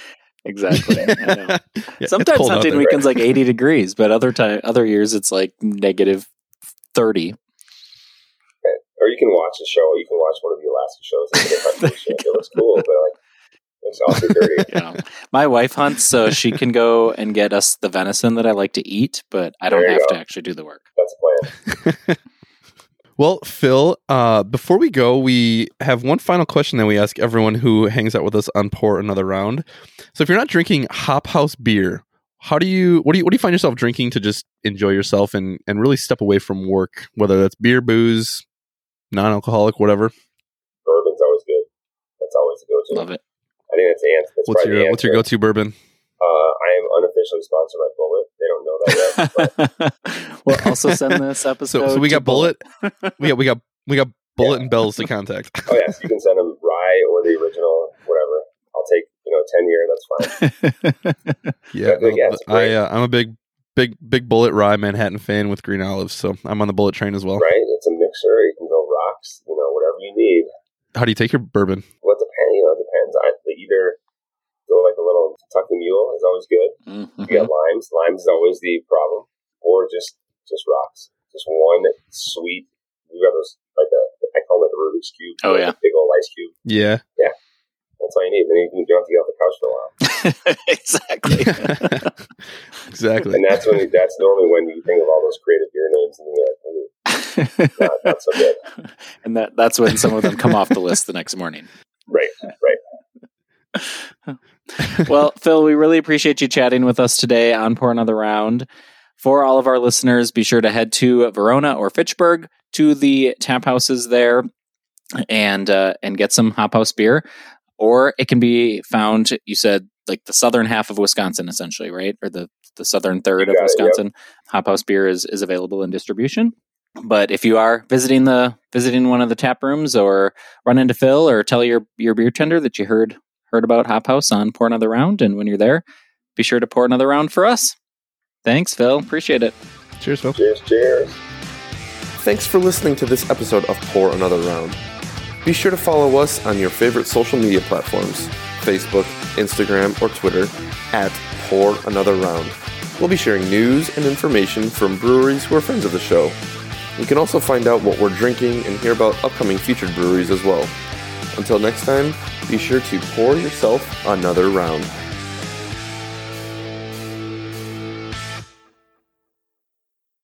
Exactly. I know. Yeah, Sometimes hunting there. weekends like 80 degrees, but other time other years it's like negative 30. or you can watch the show. You can watch one of the Alaska shows. and get hunting. It looks cool, but like it's also dirty. Yeah. My wife hunts, so she can go and get us the venison that I like to eat, but I don't have go. to actually do the work. That's a plan. Well, Phil, uh, before we go, we have one final question that we ask everyone who hangs out with us on Pour Another Round. So, if you're not drinking Hop Haus beer, how do you what do you what do you find yourself drinking to just enjoy yourself and and really step away from work, whether that's beer, booze, non-alcoholic, whatever? Bourbon's always good. That's always a go-to. Love it. I think that's the answer. That's What's your the what's your answer. go-to bourbon? Uh, I am unofficially sponsored by Bulleit. They don't know that yet. we'll also send this episode. So, so we got Bulleit. we got we got we got Bulleit Yeah. and Bells to contact. oh yes, you can send them rye or the original, whatever. I'll take you know ten year. That's fine. Yeah, Yeah, yeah, it's I uh, I'm a big big big Bulleit Rye Manhattan fan with green olives, so I'm on the Bulleit train as well. Right? It's a mixer. You can go rocks. You know whatever you need. How do you take your bourbon? What depends? You know, it depends. I either go like a little Kentucky Mule is always good. Mhm. You got limes. Limes is always the problem, or just just rocks. Just one sweet. You got those like a I call it the Rubik's cube. Oh, like yeah. big old ice cube. Yeah. Yeah. That's all you need. Then you you don't have to get off the couch for a while. exactly. exactly. And that's when that's normally when you think of all those creative beer names, and you're like, Ooh, not, not so good. and that that's when some of them come off the list the next morning. Right, right. Well, Phil, we really appreciate you chatting with us today on Pour Another Round. For all of our listeners, be sure to head to Verona or Fitchburg to the tap houses there and uh, and get some Hop Haus beer. Or it can be found, you said, like the southern half of Wisconsin, essentially, right? Or the, the southern third of got it, yep. Wisconsin. Hop Haus beer is, is available in distribution. But if you are visiting the visiting one of the tap rooms or run into Phil or tell your your beer tender that you heard heard about Hop Haus on Pour Another Round, and when you're there, be sure to pour another round for us. Thanks, Phil. Appreciate it. Cheers, Phil. Cheers, cheers. Thanks for listening to this episode of Pour Another Round. Be sure to follow us on your favorite social media platforms Facebook, Instagram, or Twitter at Pour Another Round. We'll be sharing news and information from breweries who are friends of the show. You can also find out what we're drinking and hear about upcoming featured breweries as well. Until next time, be sure to pour yourself another round.